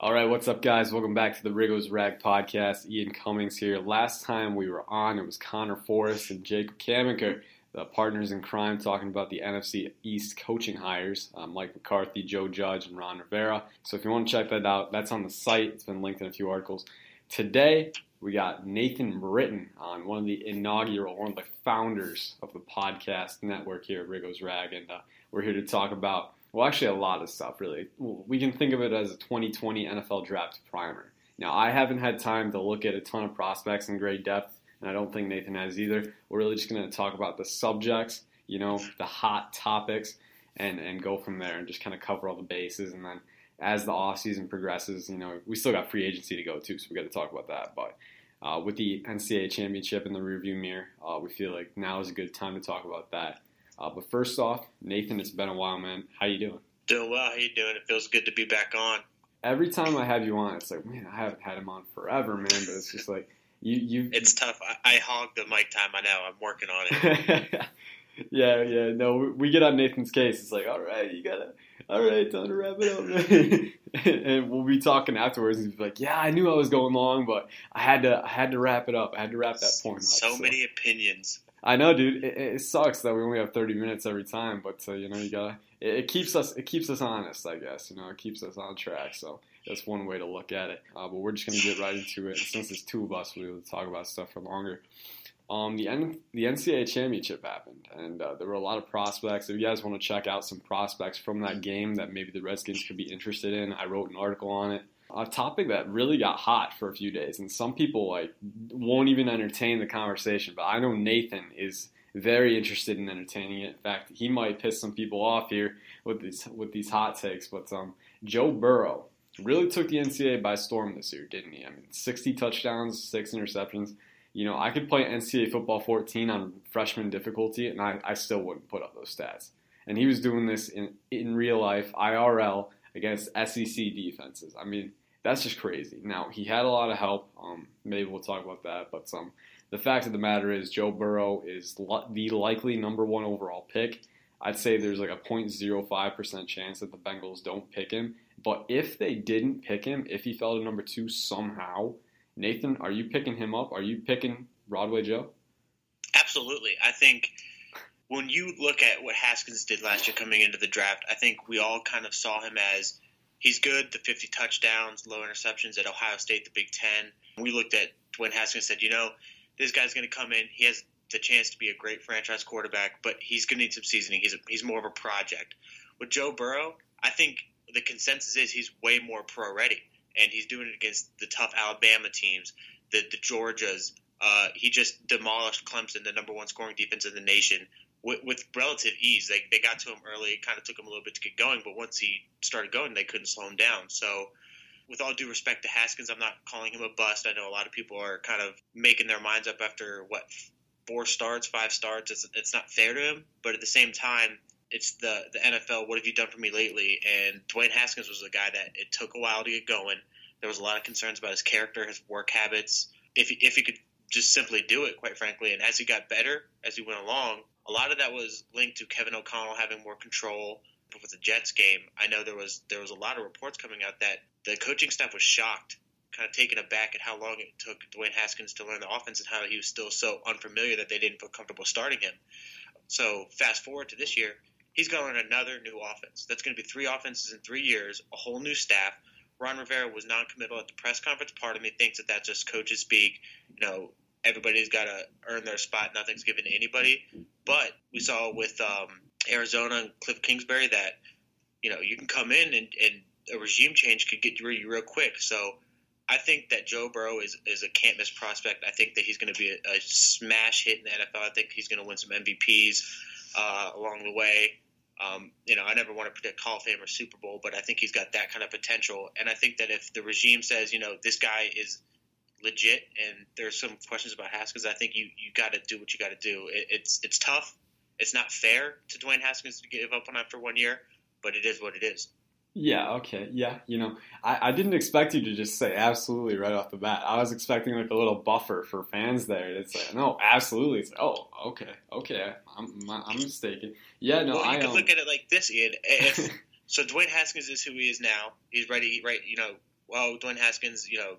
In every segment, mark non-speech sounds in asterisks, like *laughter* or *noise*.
All right, what's up, guys? Welcome back to the Riggo's Rag podcast. Ian Cummings here. Last time we were on, it was Connor Forrest and Jacob Camenker, the partners in crime, talking about the NFC East coaching hires uh, Mike McCarthy, Joe Judge, and Ron Rivera. So if you want to check that out, that's on the site. It's been linked in a few articles. Today, we got Nathan Britton on, one of the inaugural, one of the founders of the podcast network here at Riggo's Rag, and uh, we're here to talk about well, actually, a lot of stuff, really. We can think of it as a 2020 NFL draft primer. Now, I haven't had time to look at a ton of prospects in great depth, and I don't think Nathan has either. We're really just going to talk about the subjects, you know, the hot topics, and, and go from there and just kind of cover all the bases. And then as the offseason progresses, you know, we still got free agency to go too, so we got to talk about that. But uh, with the NCAA championship in the rearview mirror, uh, we feel like now is a good time to talk about that. Uh, but first off, Nathan, it's been a while, man. How you doing? Doing well. How you doing? It feels good to be back on. Every time I have you on, it's like, man, I haven't had him on forever, man. But it's just like you, you. *laughs* It's tough. I, I hog the mic time. I know. I'm working on it. *laughs* yeah, yeah. No, we, we get on Nathan's case. It's like, all right, you gotta, all right, time to wrap it up, man. *laughs* and we'll be talking afterwards, and he's like, yeah, I knew I was going long, but I had to, I had to wrap it up. I had to wrap that point up. So, so. many opinions. I know, dude. It, it, sucks that we only have 30 minutes every time, but uh, you know, you gotta. It, it, keeps us. It keeps us honest, I guess. You know, it keeps us on track. So that's one way to look at it. Uh, but we're just gonna get right into it. And since it's two of us, able to talk about stuff for longer. Um, the N- the NCAA championship happened, and uh, there were a lot of prospects. If you guys want to check out some prospects from that game that maybe the Redskins could be interested in, I wrote an article on it a topic that really got hot for a few days, and some people like won't even entertain the conversation. But I know Nathan is very interested in entertaining it. In fact, he might piss some people off here with these with these hot takes. But um, Joe Burrow really took the NCAA by storm this year, didn't he? I mean, 60 touchdowns, six interceptions. You know, I could play NCAA football 14 on freshman difficulty, and I, I still wouldn't put up those stats. And he was doing this in in real life, IRL, against SEC defenses. I mean, that's just crazy. Now he had a lot of help. Um, maybe we'll talk about that, but some. Um, the fact of the matter is, Joe Burrow is the likely number one overall pick. I'd say there's like a 0.05% chance that the Bengals don't pick him. But if they didn't pick him, if he fell to number two somehow, Nathan, are you picking him up? Are you picking Broadway Joe? Absolutely. I think when you look at what Haskins did last year coming into the draft, I think we all kind of saw him as he's good. The 50 touchdowns, low interceptions at Ohio State, the Big Ten. We looked at Dwayne Haskins and said, you know, this guy's going to come in. He has the chance to be a great franchise quarterback, but he's going to need some seasoning. He's a, he's more of a project. With Joe Burrow, I think the consensus is he's way more pro ready, and he's doing it against the tough Alabama teams, the the Georgias. Uh, he just demolished Clemson, the number one scoring defense in the nation, with, with relative ease. They, they got to him early. It kind of took him a little bit to get going, but once he started going, they couldn't slow him down. So, with all due respect to Haskins, I'm not calling him a bust. I know a lot of people are kind of making their minds up after what four starts, five starts. It's, it's not fair to him, but at the same time, it's the the NFL. What have you done for me lately? And Dwayne Haskins was a guy that it took a while to get going. There was a lot of concerns about his character, his work habits. If he, if he could just simply do it, quite frankly, and as he got better as he went along, a lot of that was linked to Kevin O'Connell having more control with the Jets game. I know there was there was a lot of reports coming out that the coaching staff was shocked, kind of taken aback at how long it took Dwayne Haskins to learn the offense and how he was still so unfamiliar that they didn't feel comfortable starting him. So fast forward to this year, he's going to learn another new offense. That's going to be three offenses in three years, a whole new staff. Ron Rivera was non-committal at the press conference. Part of me thinks that that's just coaches speak. You know, everybody's got to earn their spot. Nothing's given to anybody. But we saw with um, Arizona and Cliff Kingsbury that you know you can come in and, and a regime change could get you real quick. So I think that Joe Burrow is, is a can't miss prospect. I think that he's going to be a, a, smash hit in the NFL. I think he's going to win some MVPs uh, along the way. Um, you know, I never want to predict Hall of Fame or Super Bowl, but I think he's got that kind of potential. And I think that if the regime says, you know, this guy is legit, and there's some questions about Haskins. I think you you got to do what you got to do. It, it's it's tough. It's not fair to Dwayne Haskins to give up on after one year, but it is what it is. Yeah. Okay. Yeah. You know, I, I didn't expect you to just say absolutely right off the bat. I was expecting like a little buffer for fans there. It's like no, absolutely. It's like, oh, okay, okay. I'm I'm mistaken. Yeah. No. Well, you I could um... look at it like this, Ian. *laughs* If, so Dwayne Haskins is who he is now. He's ready. Right. You know, well, Dwayne Haskins, you know,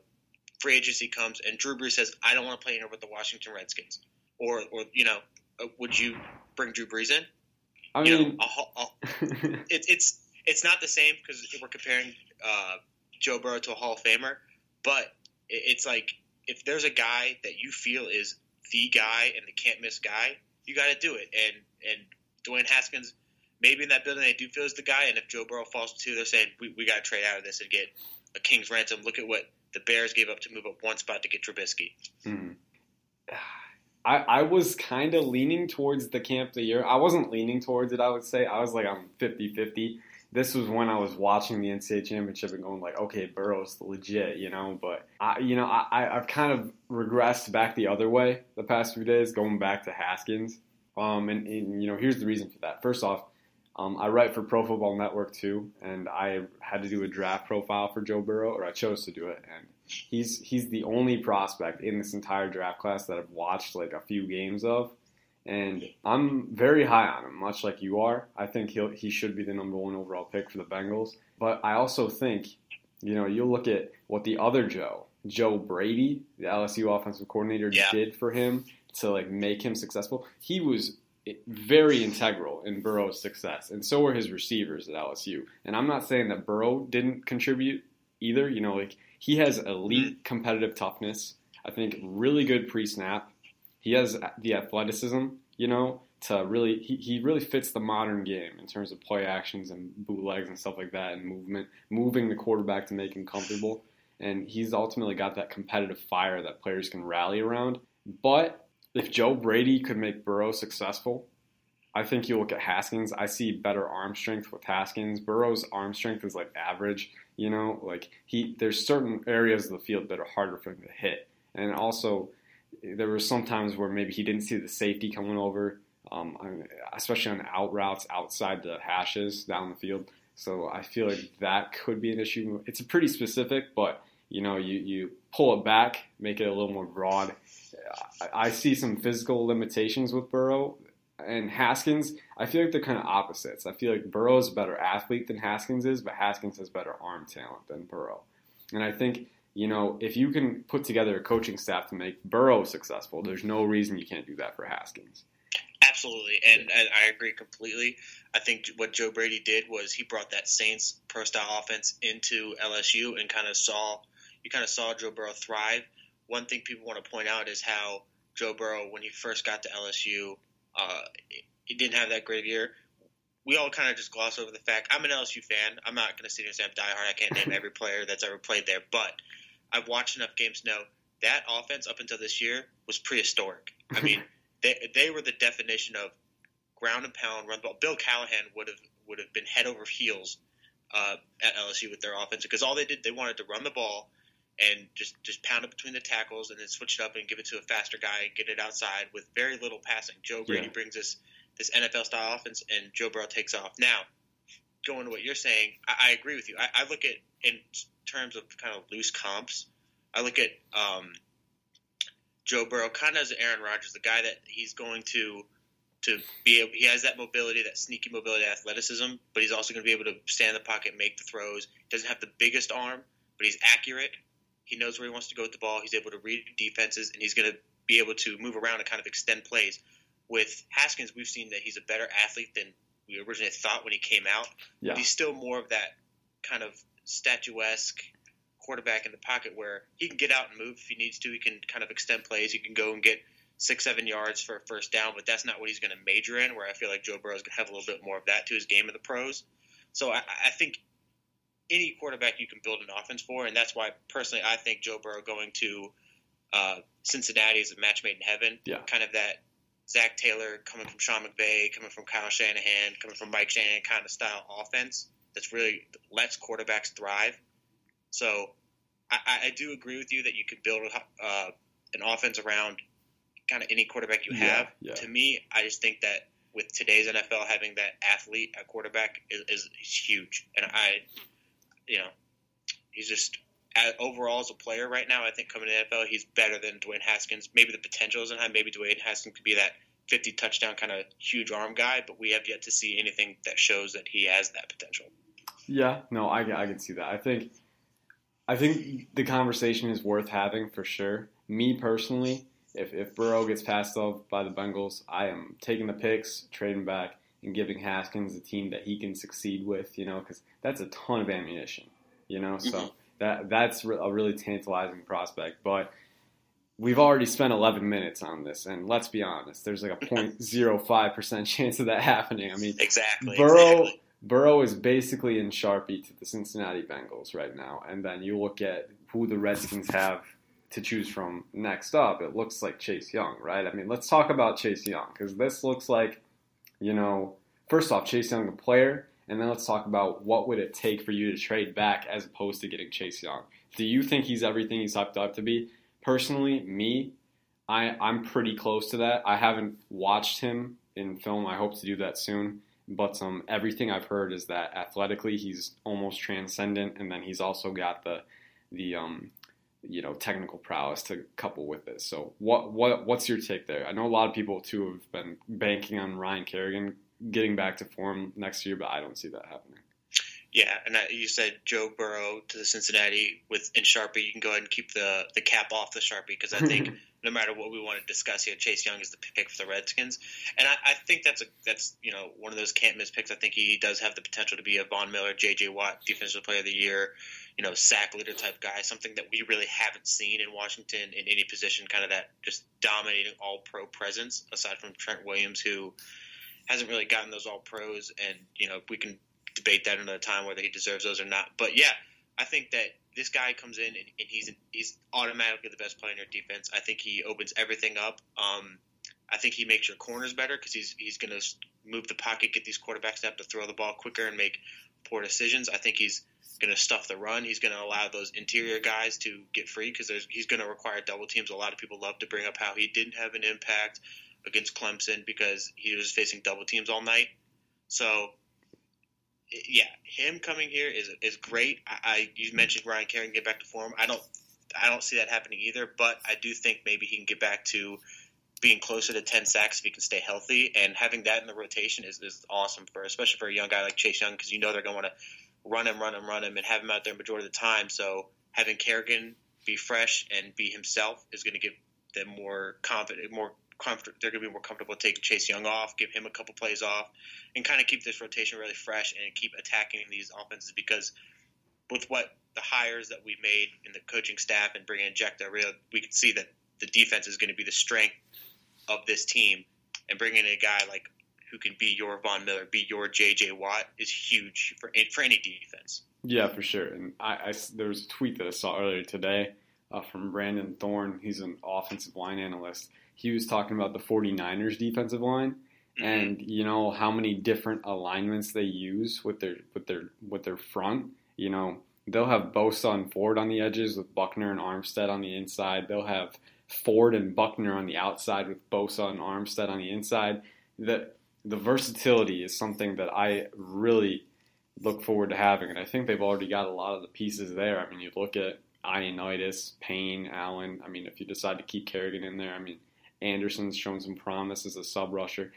free agency comes and Drew Brees says, I don't want to play here with the Washington Redskins, or or you know, uh, would you bring Drew Brees in? I You know, mean, I'll- *laughs* I'll- it, it's it's not the same because we're comparing uh, Joe Burrow to a Hall of Famer, but it, it's like if there's a guy that you feel is the guy and the can't miss guy, you got to do it. And and Dwayne Haskins, maybe in that building they do feel is the guy, and if Joe Burrow falls to, they're saying we, we got to trade out of this and get a king's ransom. Look at what the Bears gave up to move up one spot to get Trubisky. Hmm. I, I was kind of leaning towards the camp the year. I wasn't leaning towards it, I would say. I was like, I'm 50 50. This was when I was watching the NCAA championship and going, like, okay, Burrow's legit, you know? But, I, you know, I- I've kind of regressed back the other way the past few days, going back to Haskins. Um, and, and, you know, here's the reason for that. First off, um, I write for Pro Football Network too, and I had to do a draft profile for Joe Burrow, or I chose to do it, and he's he's the only prospect in this entire draft class that I've watched like a few games of, and I'm very high on him, much like you are. I think he'll he should be the number one overall pick for the Bengals, but I also think, you know, you look at what the other Joe, Joe Brady, the LSU offensive coordinator, Yeah. did for him to like make him successful. He was very integral in Burrow's success, and so were his receivers at LSU. And I'm not saying that Burrow didn't contribute either. You know, like he has elite mm. competitive toughness. I think really good pre-snap. He has the athleticism. You know, to really he, he really fits the modern game in terms of play actions and bootlegs and stuff like that, and movement, moving the quarterback to make him comfortable. And he's ultimately got that competitive fire that players can rally around. But if Joe Brady could make Burrow successful, I think you look at Haskins. I see better arm strength with Haskins. Burrow's arm strength is like average. You know, like he there's certain areas of the field that are harder for him to hit, and also there were some times where maybe he didn't see the safety coming over, um, especially on out routes outside the hashes down the field. So I feel like that could be an issue. It's pretty specific, but you know, you, you pull it back, make it a little more broad. I, I see some physical limitations with Burrow and Haskins. I feel like they're kind of opposites. I feel like Burrow is a better athlete than Haskins is, but Haskins has better arm talent than Burrow. And I think you know if you can put together a coaching staff to make Burrow successful, there's no reason you can't do that for Haskins. Absolutely, and, and I agree completely. I think what Joe Brady did was he brought that Saints pro style offense into LSU and kind of saw you kind of saw Joe Burrow thrive. One thing people want to point out is how Joe Burrow, when he first got to LSU, uh, he didn't have that great year. We all kind of just gloss over the fact I'm an LSU fan. I'm not going to sit here and say I'm diehard. I can't name every player that's ever played there, but I've watched enough games to know that offense up until this year was prehistoric. I *laughs* mean, they they were the definition of ground and pound run ball. Bill Callahan would have would have been head over heels uh, at LSU with their offense because all they did they wanted to run the ball and just just pound it between the tackles and then switch it up and give it to a faster guy and get it outside with very little passing. Joe Brady Yeah. brings us this NFL style offense and Joe Burrow takes off. Now, going to what you're saying, I, I agree with you. I, I look at in terms of kind of loose comps. I look at um, Joe Burrow kind of as Aaron Rodgers, the guy that he's going to to be able, he has that mobility, that sneaky mobility, athleticism, but he's also going to be able to stand in the pocket, make the throws. Doesn't have the biggest arm, but he's accurate. He knows where he wants to go with the ball. He's able to read defenses, and he's going to be able to move around and kind of extend plays. With Haskins, we've seen that he's a better athlete than we originally thought when he came out. Yeah. But he's still more of that kind of statuesque quarterback in the pocket where he can get out and move if he needs to. He can kind of extend plays. He can go and get six, seven yards for a first down, but that's not what he's going to major in. Where I feel like Joe Burrow's going to have a little bit more of that to his game of the pros. So I, I think any quarterback you can build an offense for, and that's why personally I think Joe Burrow going to uh, Cincinnati is a match made in heaven. Yeah. Kind of that Zac Taylor coming from Sean McVay, coming from Kyle Shanahan, coming from Mike Shanahan kind of style offense that's really lets quarterbacks thrive. So I, I- do agree with you that you could build uh, an offense around kind of any quarterback you Yeah, have. yeah. To me, I just think that with today's NFL, having that athlete at quarterback is, is, is huge, and I, you know, he's just overall as a player right now. I think coming to the NFL, he's better than Dwayne Haskins. Maybe the potential isn't high. Maybe Dwayne Haskins could be that 50 touchdown kind of huge arm guy, but we have yet to see anything that shows that he has that potential. Yeah, no, I, I can see that. I think I think the conversation is worth having for sure. Me personally, if if Burrow gets passed off by the Bengals, I am taking the picks, trading back, and giving Haskins a team that he can succeed with. You know, because that's a ton of ammunition. You know, so Mhm. that that's a really tantalizing prospect. But we've already spent 11 minutes on this, and let's be honest, there's like a *laughs* 0.05 percent chance of that happening. I mean, Exactly. Burrow exactly. Burrow is basically in Sharpie to the Cincinnati Bengals right now, and then you look at who the Redskins have to choose from next up. It looks like Chase Young, right? I mean, let's talk about Chase Young because this looks like, you know, first off, Chase Young the player, and then let's talk about what would it take for you to trade back as opposed to getting Chase Young. Do you think he's everything he's hyped up to be? Personally, me, I I'm pretty close to that. I haven't watched him in film. I hope to do that soon. But um, everything I've heard is that athletically he's almost transcendent, and then he's also got the the um, you know technical prowess to couple with this. So what what what's your take there? I know a lot of people too have been banking on Ryan Kerrigan getting back to form next year, but I don't see that happening. Yeah, and that, you said Joe Burrow to the Cincinnati with in Sharpie. You can go ahead and keep the the cap off the Sharpie because I think *laughs* no matter what we want to discuss here, Chase Young is the pick for the Redskins, and I, I think that's a that's you know one of those can't miss picks. I think he does have the potential to be a Von Miller, J.J. Watt, Defensive Player of the Year, you know, sack leader type guy. Something that we really haven't seen in Washington in any position, kind of that just dominating All Pro presence. Aside from Trent Williams, who hasn't really gotten those All Pros, and you know we can debate that another time whether he deserves those or not. But yeah, I think that this guy comes in and, and he's he's automatically the best player in your defense. I think he opens everything up. Um, I think he makes your corners better because he's he's going to move the pocket, get these quarterbacks to have to throw the ball quicker and make poor decisions. I think he's going to stuff the run. He's going to allow those interior guys to get free because he's going to require double teams. A lot of people love to bring up how he didn't have an impact against Clemson because he was facing double teams all night. So yeah, him coming here is is great. I, I you mentioned Ryan Kerrigan get back to form. I don't I don't see that happening either, but I do think maybe he can get back to being closer to ten sacks if he can stay healthy. And having that in the rotation is, is awesome for especially for a young guy like Chase Young because you know they're going to want to run him, run him, run him, and have him out there majority of the time. So having Kerrigan be fresh and be himself is going to give them more confident, more comfort. They're going to be more comfortable taking Chase Young off, give him a couple plays off, and kind of keep this rotation really fresh and keep attacking these offenses because with what the hires that we made in the coaching staff and bringing in Jack Del Rio, we can see that the defense is going to be the strength of this team, and bringing in a guy like who can be your Von Miller, be your J.J. Watt is huge for for any defense. Yeah, for sure. And I, I there was a tweet that I saw earlier today uh, from Brandon Thorn. He's an offensive line analyst. He was talking about the 49ers defensive line Mm-hmm. and you know how many different alignments they use with their with their with their front. You know, they'll have Bosa and Ford on the edges with Buckner and Armstead on the inside. They'll have Ford and Buckner on the outside with Bosa and Armstead on the inside. The the versatility is something that I really look forward to having, and I think they've already got a lot of the pieces there. I mean, you look at Ioannidis, Payne, Allen. I mean, if you decide to keep Kerrigan in there, I mean, Anderson's shown some promise as a sub rusher.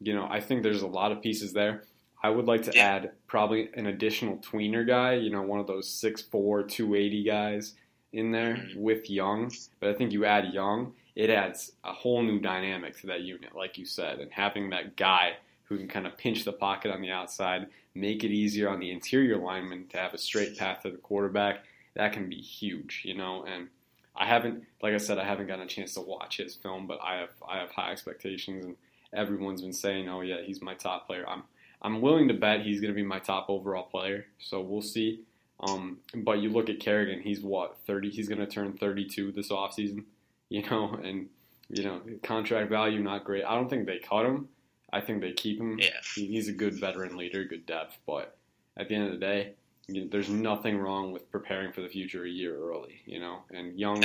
You know, I think there's a lot of pieces there. I would like to Yeah. add probably an additional tweener guy, you know, one of those 6'4, 280 guys in there Mhm. with Young. But I think you add Young, it adds a whole new dynamic to that unit, like you said. And having that guy who can kind of pinch the pocket on the outside, make it easier on the interior lineman to have a straight path to the quarterback, that can be huge, you know. And I haven't, like I said, I haven't gotten a chance to watch his film, but I have I have high expectations, and everyone's been saying, "Oh yeah, he's my top player." I'm I'm willing to bet he's going to be my top overall player, so we'll see. Um, but you look at Kerrigan, he's what thirty? He's going to turn thirty-two this offseason, *laughs* you know, and you know contract value not great. I don't think they cut him. I think they keep him. Yeah. He's a good veteran leader, good depth, but at the end of the day, you know, there's nothing wrong with preparing for the future a year early, you know. And young,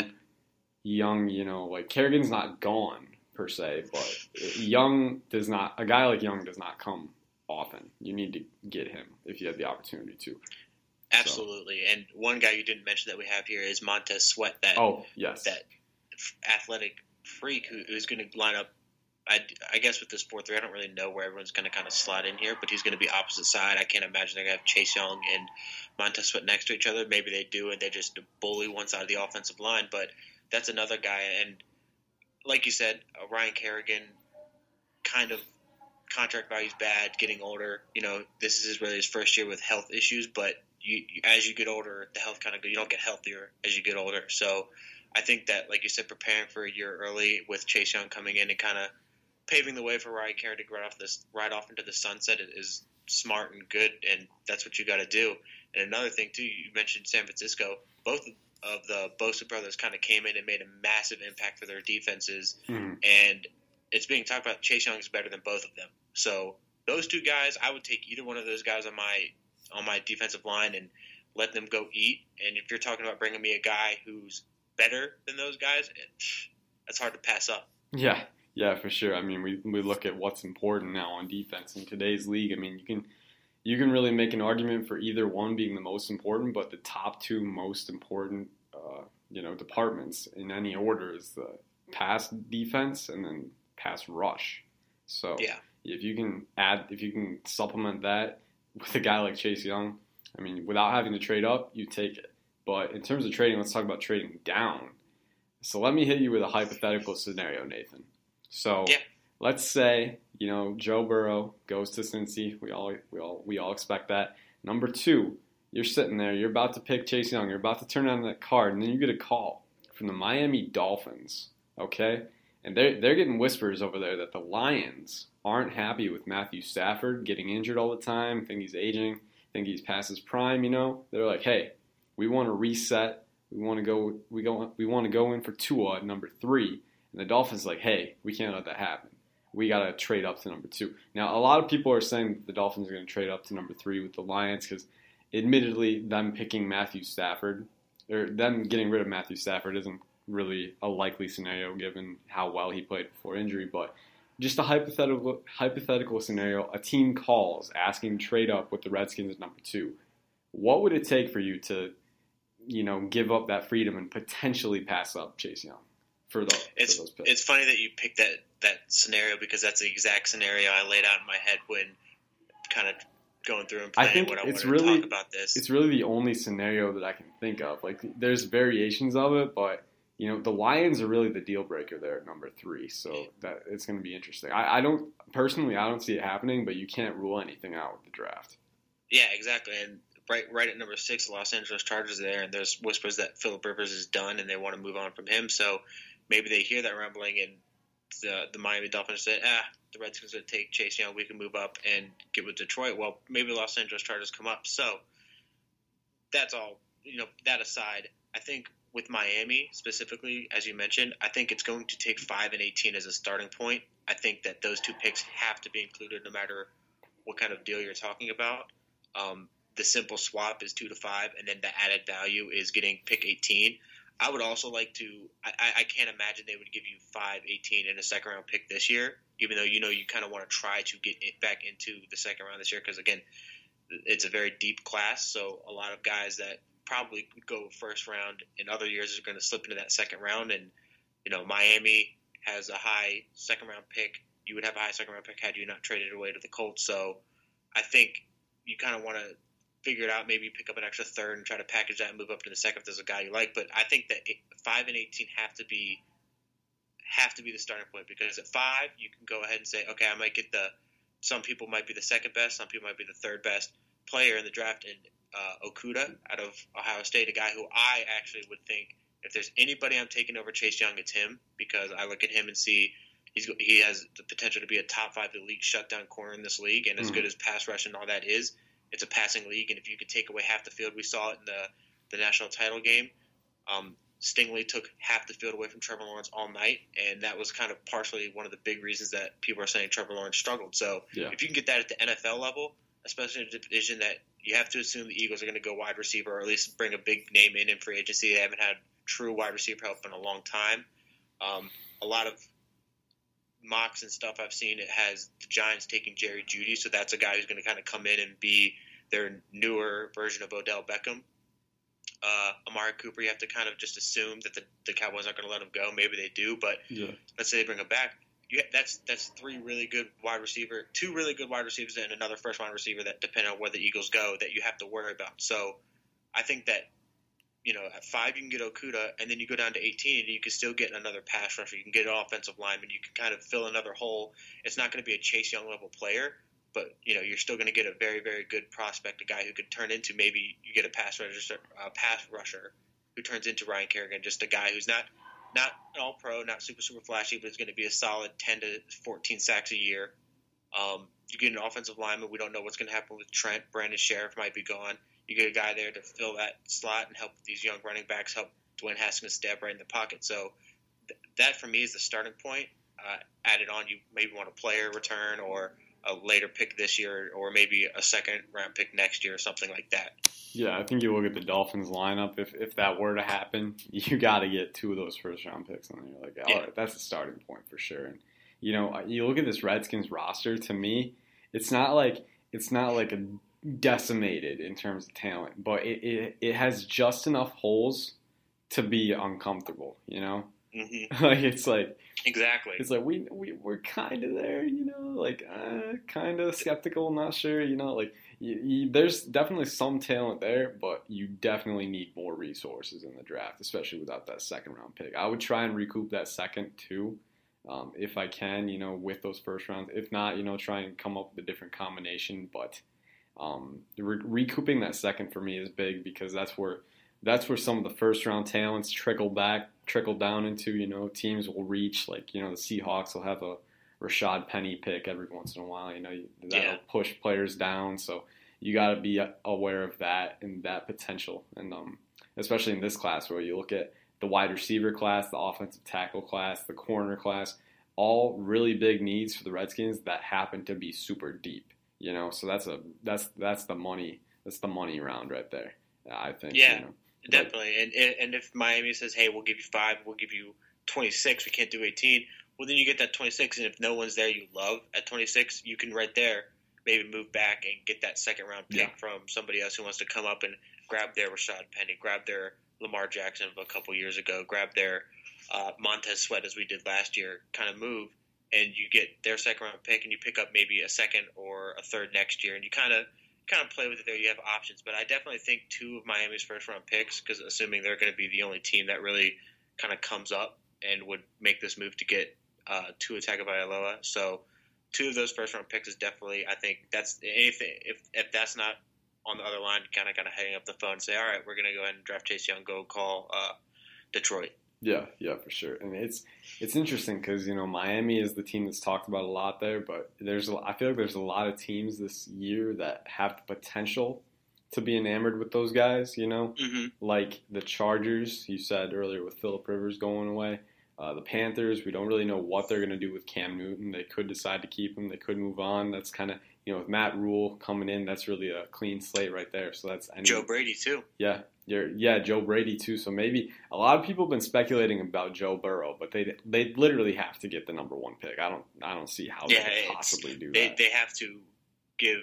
young, you know, like Kerrigan's not gone per se, but Young does not. A guy like Young does not come often. You need to get him if you have the opportunity to. Absolutely. And one guy you didn't mention that we have here is Montez Sweat, that Oh yes, that athletic freak who, who's going to line up I, I guess with this four three, I don't really know where everyone's going to kind of slot in here, but he's going to be opposite side. I can't imagine they're going to have Chase Young and Montez Sweat next to each other. Maybe they do, and they just bully one side of the offensive line. But that's another guy, and like you said, uh, Ryan Kerrigan, kind of contract value's bad, getting older. You know, this is really his first year with health issues, but you, you as you get older, the health kind of you don't get healthier as you get older. So I think that, like you said, preparing for a year early with Chase Young coming in and kind of paving the way for Ryan Kerrigan to ride off this ride off into the sunset is smart and good, and that's what you got to do. And another thing too, you mentioned San Francisco. Both of the Bosa brothers kind of came in and made a massive impact for their defenses, Mhm. and it's being talked about Chase Young is better than both of them. So those two guys, I would take either one of those guys on my on my defensive line and let them go eat. And if you're talking about bringing me a guy who's better than those guys, it, that's hard to pass up. Yeah, yeah, for sure. I mean, we we look at what's important now on defense in today's league. I mean, you can you can really make an argument for either one being the most important, but the top two most important, uh, you know, departments in any order is the pass defense and then pass rush. So Yeah. if you can add, if you can supplement that with a guy like Chase Young, I mean, without having to trade up, you take it. But in terms of trading, let's talk about trading down. So let me hit you with a hypothetical scenario, Nathan. So Yeah. let's say you know Joe Burrow goes to Cincy. We all we all we all expect that. Number two, you're sitting there. You're about to pick Chase Young. You're about to turn on that card, and then you get a call from the Miami Dolphins. Okay, and they're they're getting whispers over there that the Lions aren't happy with Matthew Stafford getting injured all the time. Think he's aging. Think he's past his prime. You know, they're like, hey, we want to reset. We want to go. We go. We want to go in for Tua at number three. And the Dolphins like, hey, we can't let that happen. We got to trade up to number two. Now, a lot of people are saying the Dolphins are going to trade up to number three with the Lions because, admittedly, them picking Matthew Stafford or them getting rid of Matthew Stafford isn't really a likely scenario given how well he played before injury. But just a hypothetical hypothetical scenario: a team calls asking trade up with the Redskins at number two. What would it take for you to, you know, give up that freedom and potentially pass up Chase Young for, the, It's for those picks? it's funny that you picked that that scenario because that's the exact scenario I laid out in my head when kind of going through and I planning think what I it's wanted to really- talk about this. it's really the only scenario that I can think of. Like, there's variations of it, but you know, the Lions are really the deal breaker there at number three. So that it's going to be interesting. I, I don't personally, I don't see it happening, but you can't rule anything out with the draft. Yeah, exactly. And right, right at number six, the Los Angeles Chargers are there, and there's whispers that Philip Rivers is done, and they want to move on from him. So maybe they hear that rumbling, and the the Miami Dolphins said, "Ah, the Redskins would take Chase Young. We can move up and get with Detroit." Well, maybe the Los Angeles Chargers come up. So that's all. You know, that aside, I think with Miami specifically, as you mentioned, I think it's going to take five and eighteen as a starting point. I think that those two picks have to be included, no matter what kind of deal you're talking about. Um, the simple swap is two to five, and then the added value is getting pick 18. I would also like to. I, I- can't imagine they would give you five, 18 in a second round pick this year, even though you know you kind of want to try to get it back into the second round this year because again, it's a very deep class. So a lot of guys that probably would go first round in other years are going to slip into that second round, and you know Miami has a high second round pick. You would have a high second round pick had you not traded away to the Colts. So I think you kind of want to figure it out. Maybe pick up an extra third and try to package that and move up to the second if there's a guy you like. But I think that it, five and eighteen have to be have to be the starting point because at five you can go ahead and say, okay, I might get the. Some people might be the second best. Some people might be the third best player in the draft. And uh, Okudah out of Ohio State, a guy who I actually would think if there's anybody I'm taking over Chase Young, it's him because I look at him and see he's he has the potential to be a top five elite shutdown corner in this league, and as Mhm. good as pass rush and all that is, it's a passing league, and if you could take away half the field, we saw it in the the national title game. Um, Stingley took half the field away from Trevor Lawrence all night, and that was kind of partially one of the big reasons that people are saying Trevor Lawrence struggled. So Yeah. if you can get that at the NFL level, especially in a division that you have to assume the Eagles are going to go wide receiver or at least bring a big name in in free agency. They haven't had true wide receiver help in a long time. Um, a lot of mocks and stuff I've seen it has the Giants taking Jerry Jeudy, so that's a guy who's going to kind of come in and be their newer version of Odell Beckham. Uh, Amari Cooper, you have to kind of just assume that the, the Cowboys aren't going to let him go. Maybe they do, but Yeah. let's say they bring him back. you that's that's three really good wide receiver, two really good wide receivers, and another first wide receiver that depend on where the Eagles go that you have to worry about. So I think that you know at five you can get Okudah, and then you go down to eighteen, and you can still get another pass rusher. You can get an offensive lineman. You can kind of fill another hole. It's not going to be a Chase Young level player, but you know you're still going to get a very very good prospect, a guy who could turn into maybe you get a pass rusher, a pass rusher who turns into Ryan Kerrigan, just a guy who's not not an all pro, not super super flashy, but is going to be a solid 10 to 14 sacks a year. Um, you get an offensive lineman. We don't know what's going to happen with Trent. Brandon Scherff might be gone. You get a guy there to fill that slot and help these young running backs help Dwayne Haskins step right in the pocket. So th- that for me is the starting point. Uh, added on, you maybe want a player return or a later pick this year, or maybe a second round pick next year, or something like that. Yeah, I think you look at the Dolphins lineup. If if that were to happen, *laughs* you got to get two of those first round picks, and you're like, all Yeah. right, that's the starting point for sure. And you know, you look at this Redskins roster. To me, it's not like it's not like a decimated in terms of talent, but it it, it has just enough holes to be uncomfortable. You know, hmm *laughs* like it's like Exactly. it's like we we we're kind of there, you know, like uh, kind of skeptical, not sure, you know, like you, you, there's definitely some talent there, but you definitely need more resources in the draft, especially without that second round pick. I would try and recoup that second too, um, if I can, you know, with those first rounds. If not, you know, try and come up with a different combination. But um, re- recouping that second for me is big because that's where that's where some of the first round talents trickle back, trickle down into. You know, teams will reach like you know the Seahawks will have a Rashaad Penny pick every once in a while. You know, that'll Yeah. push players down. So you got to be aware of that and that potential. And um, especially in this class where you look at the wide receiver class, the offensive tackle class, the corner class, all really big needs for the Redskins that happen to be super deep. You know, so that's a that's that's the money that's the money round right there. I think. Yeah. You know? Definitely. And and if Miami says, "Hey, we'll give you five, we'll give you 26, we can't do 18," well, then you get that 26, and if no one's there you love at 26, you can right there maybe move back and get that second round pick Yeah. from somebody else who wants to come up and grab their Rashaad Penny, grab their Lamar Jackson of a couple years ago, grab their uh, Montez Sweat as we did last year, kind of move, and you get their second round pick, and you pick up maybe a second or a third next year, and you kind of kind of play with it there. You have options, but I definitely think two of Miami's first round picks, because assuming they're going to be the only team that really kind of comes up and would make this move to get uh, Tua Tagovailoa. So two of those first round picks is definitely. I think that's anything. If if that's not on the other line, kind of kind of hang up the phone and say, all right, we're going to go ahead and draft Chase Young. Go call uh, Detroit. Yeah, yeah, for sure. And it's it's interesting because you know Miami is the team that's talked about a lot there, but there's a- I feel like there's a lot of teams this year that have the potential to be enamored with those guys. You know, Mm-hmm. like the Chargers. You said earlier with Philip Rivers going away. Uh, the Panthers, we don't really know what they're going to do with Cam Newton. They could decide to keep him. They could move on. That's kind of you know with Matt Rhule coming in. That's really a clean slate right there. So that's any, Joe Brady too. yeah, you're, yeah, Joe Brady too. So maybe a lot of people have been speculating about Joe Burrow, but they they literally have to get the number one pick. I don't I don't see how Yeah, they could possibly do They that. they have to give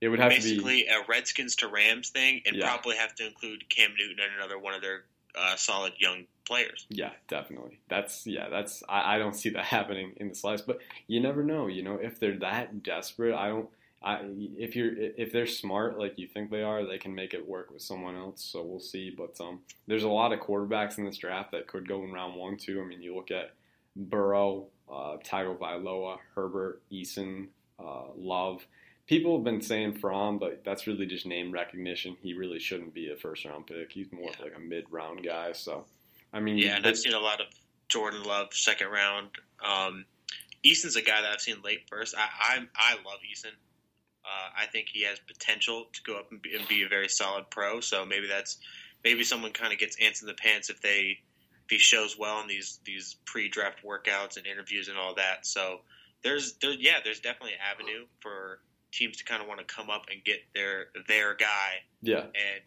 it would have to be basically a Redskins to Rams thing, and Yeah. probably have to include Cam Newton and another one of their uh, solid young players. yeah, definitely. That's yeah, that's I, I don't see that *laughs* happening in the slice, but you never know. You know, if they're that desperate, I don't. I, if you're if they're smart like you think they are, they can make it work with someone else. So we'll see. But um, there's a lot of quarterbacks in this draft that could go in round one too. I mean, you look at Burrow, uh, Tagovailoa, Herbert, Eason, uh, Love. People have been saying Fromm, but that's really just name recognition. He really shouldn't be a first round pick. He's more of Yeah. like a mid round guy. So, I mean, Yeah, and I've seen a lot of Jordan Love second round. Um, Eason's a guy that I've seen late first. I I, I love Eason. Uh, I think he has potential to go up and be, and be a very solid pro. So maybe that's maybe someone kind of gets ants in the pants if they if he shows well in these these pre-draft workouts and interviews and all that. So there's there yeah there's definitely an avenue for teams to kind of want to come up and get their their guy yeah, and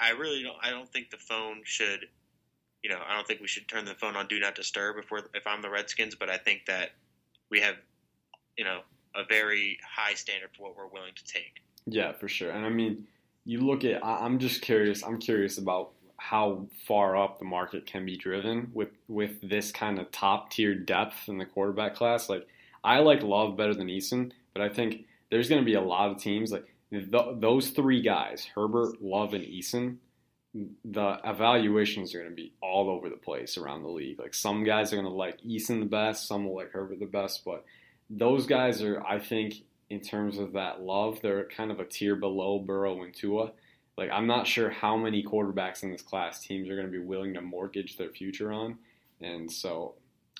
I really don't. I don't think the phone should. You know, I don't think we should turn the phone on do not disturb if we're if I'm the Redskins. But I think that we have, you know, a very high standard for what we're willing to take. Yeah, for sure. And I mean, you look at. I, I'm just curious. I'm curious about how far up the market can be driven with with this kind of top tier depth in the quarterback class. Like I like Love better than Eason, but I think there's going to be a lot of teams like th- those three guys, Herbert, Love, and Eason. The evaluations are going to be all over the place around the league. Like some guys are going to like Eason the best, some will like Herbert the best, but those guys are, I think, in terms of that love, they're kind of a tier below Burrow and Tua. Like I'm not sure how many quarterbacks in this class teams are going to be willing to mortgage their future on, and so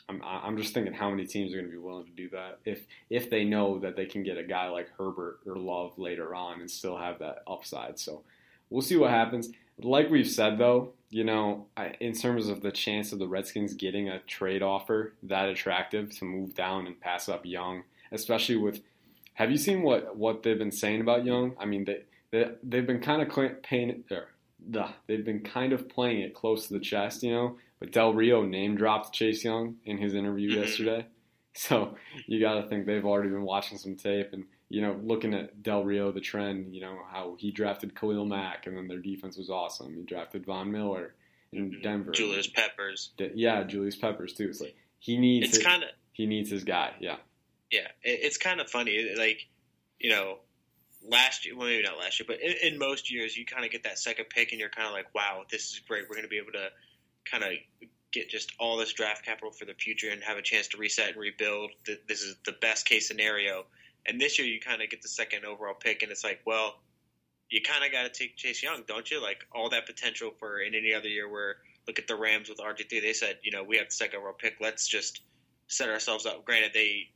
I'm I'm just thinking how many teams are going to be willing to do that if if they know that they can get a guy like Herbert or Love later on and still have that upside. So we'll see what happens. Like we've said though, you know, in terms of the chance of the Redskins getting a trade offer that attractive to move down and pass up Young, especially with have you seen what what they've been saying about Young? I mean, they they they've been kind of paying or er, the, they've been kind of playing it close to the chest, you know. But Del Rio name dropped Chase Young in his interview mm-hmm. yesterday, *laughs* so you got to think they've already been watching some tape and you know looking at Del Rio, the trend, you know how he drafted Khalil Mack and then their defense was awesome. He drafted Von Miller in mm-hmm. Denver, Julius Peppers, yeah, Julius Peppers too. It's like he needs it's kind of he needs his guy, yeah. Yeah, it's kind of funny. Like, you know, last year, well, maybe not last year, but in, in most years, you kind of get that second pick, and you're kind of like, wow, this is great. We're going to be able to kind of get just all this draft capital for the future and have a chance to reset and rebuild. This is the best case scenario. And this year, you kind of get the second overall pick, and it's like, well, you kind of got to take Chase Young, don't you? Like all that potential for in any other year. Where look at the Rams with RG three, they said, you know, we have the second overall pick. Let's just set ourselves up. Granted, they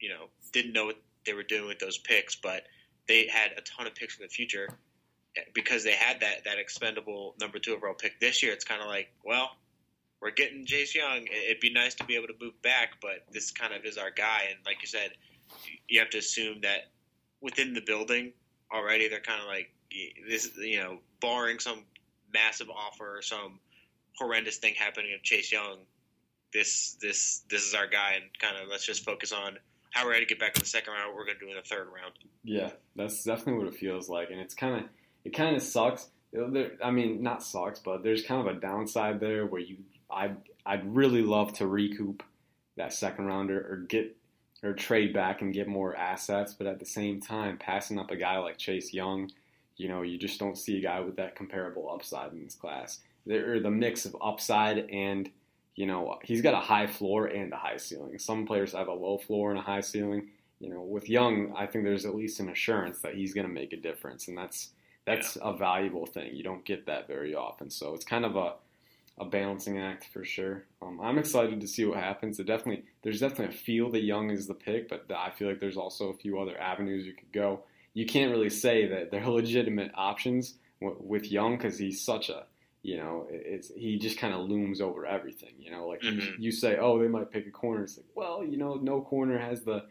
you know didn't know what they were doing with those picks, but they had a ton of picks for the future because they had that that expendable number two overall pick. This year, it's kind of like, well, we're getting Chase Young. It'd be nice to be able to move back, but this kind of is our guy. And like you said, you have to assume that within the building already, they're kind of like this. You know, barring some massive offer or some horrendous thing happening of Chase Young, this this this is our guy, and kind of let's just focus on how we're going to get back in the second round, what we're going to do in the third round. Yeah, that's definitely what it feels like, and it's kind of it kind of sucks. I mean, not sucks, but there's kind of a downside there where you I I'd, really love to recoup that second rounder or get or trade back and get more assets, but at the same time, passing up a guy like Chase Young, you know, you just don't see a guy with that comparable upside in this class. There, the mix of upside and you know, he's got a high floor and a high ceiling. Some players have a low floor and a high ceiling. You know, with Young, I think there's at least an assurance that he's going to make a difference, and that's that's yeah. a valuable thing. You don't get that very often, so it's kind of a a balancing act for sure. Um, I'm excited to see what happens. It definitely there's definitely a feel that Young is the pick, but I feel like there's also a few other avenues you could go. You can't really say that they're *laughs* legitimate options with Young because he's such a you know, it's he just kind of looms over everything. You know, like mm-hmm. you, you, say, oh, they might pick a corner. It's like, well, you know, no corner has the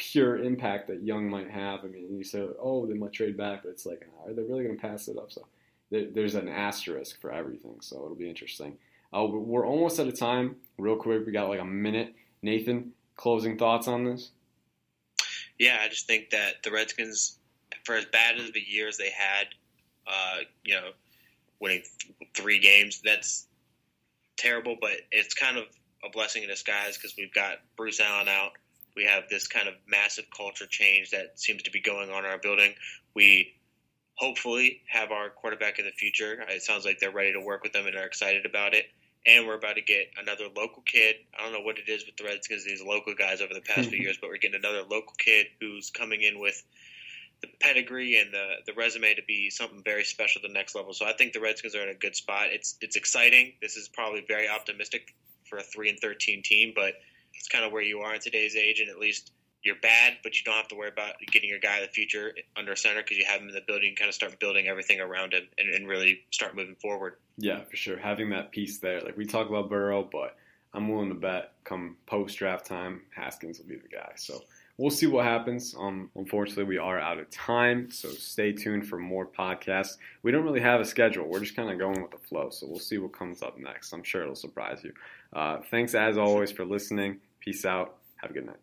pure impact that Young might have. I mean, you say, oh, they might trade back, but it's like, are they really going to pass it up? So there, there's an asterisk for everything. So it'll be interesting. Uh, we're almost out of time. Real quick, we got like a minute. Nathan, closing thoughts on this? Yeah, I just think that the Redskins, for as bad as the years they had, uh, you know winning th- three games. That's terrible, but it's kind of a blessing in disguise because we've got Bruce Allen out. We have this kind of massive culture change that seems to be going on in our building. We hopefully have our quarterback in the future. Uh, it sounds like they're ready to work with them and are excited about it. And we're about to get another local kid. I don't know what it is with the Redskins, these local guys over the past *laughs* few years, but we're getting another local kid who's coming in with – the pedigree and the the resume to be something very special at the next level. So I think the Redskins are in a good spot. It's it's exciting. This is probably very optimistic for a three and thirteen team, but it's kind of where you are in today's age, and at least you're bad, but you don't have to worry about getting your guy of the future under center because you have him in the building. And kind of start building everything around him and, and really start moving forward. Yeah, for sure. Having that piece there, like we talk about Burrow, but I'm willing to bet come post draft time, Haskins will be the guy. So we'll see what happens. Um, unfortunately, we are out of time, so stay tuned for more podcasts. We don't really have a schedule. We're just kind of going with the flow, so we'll see what comes up next. I'm sure it'll surprise you. Uh, thanks as always for listening. Peace out. Have a good night.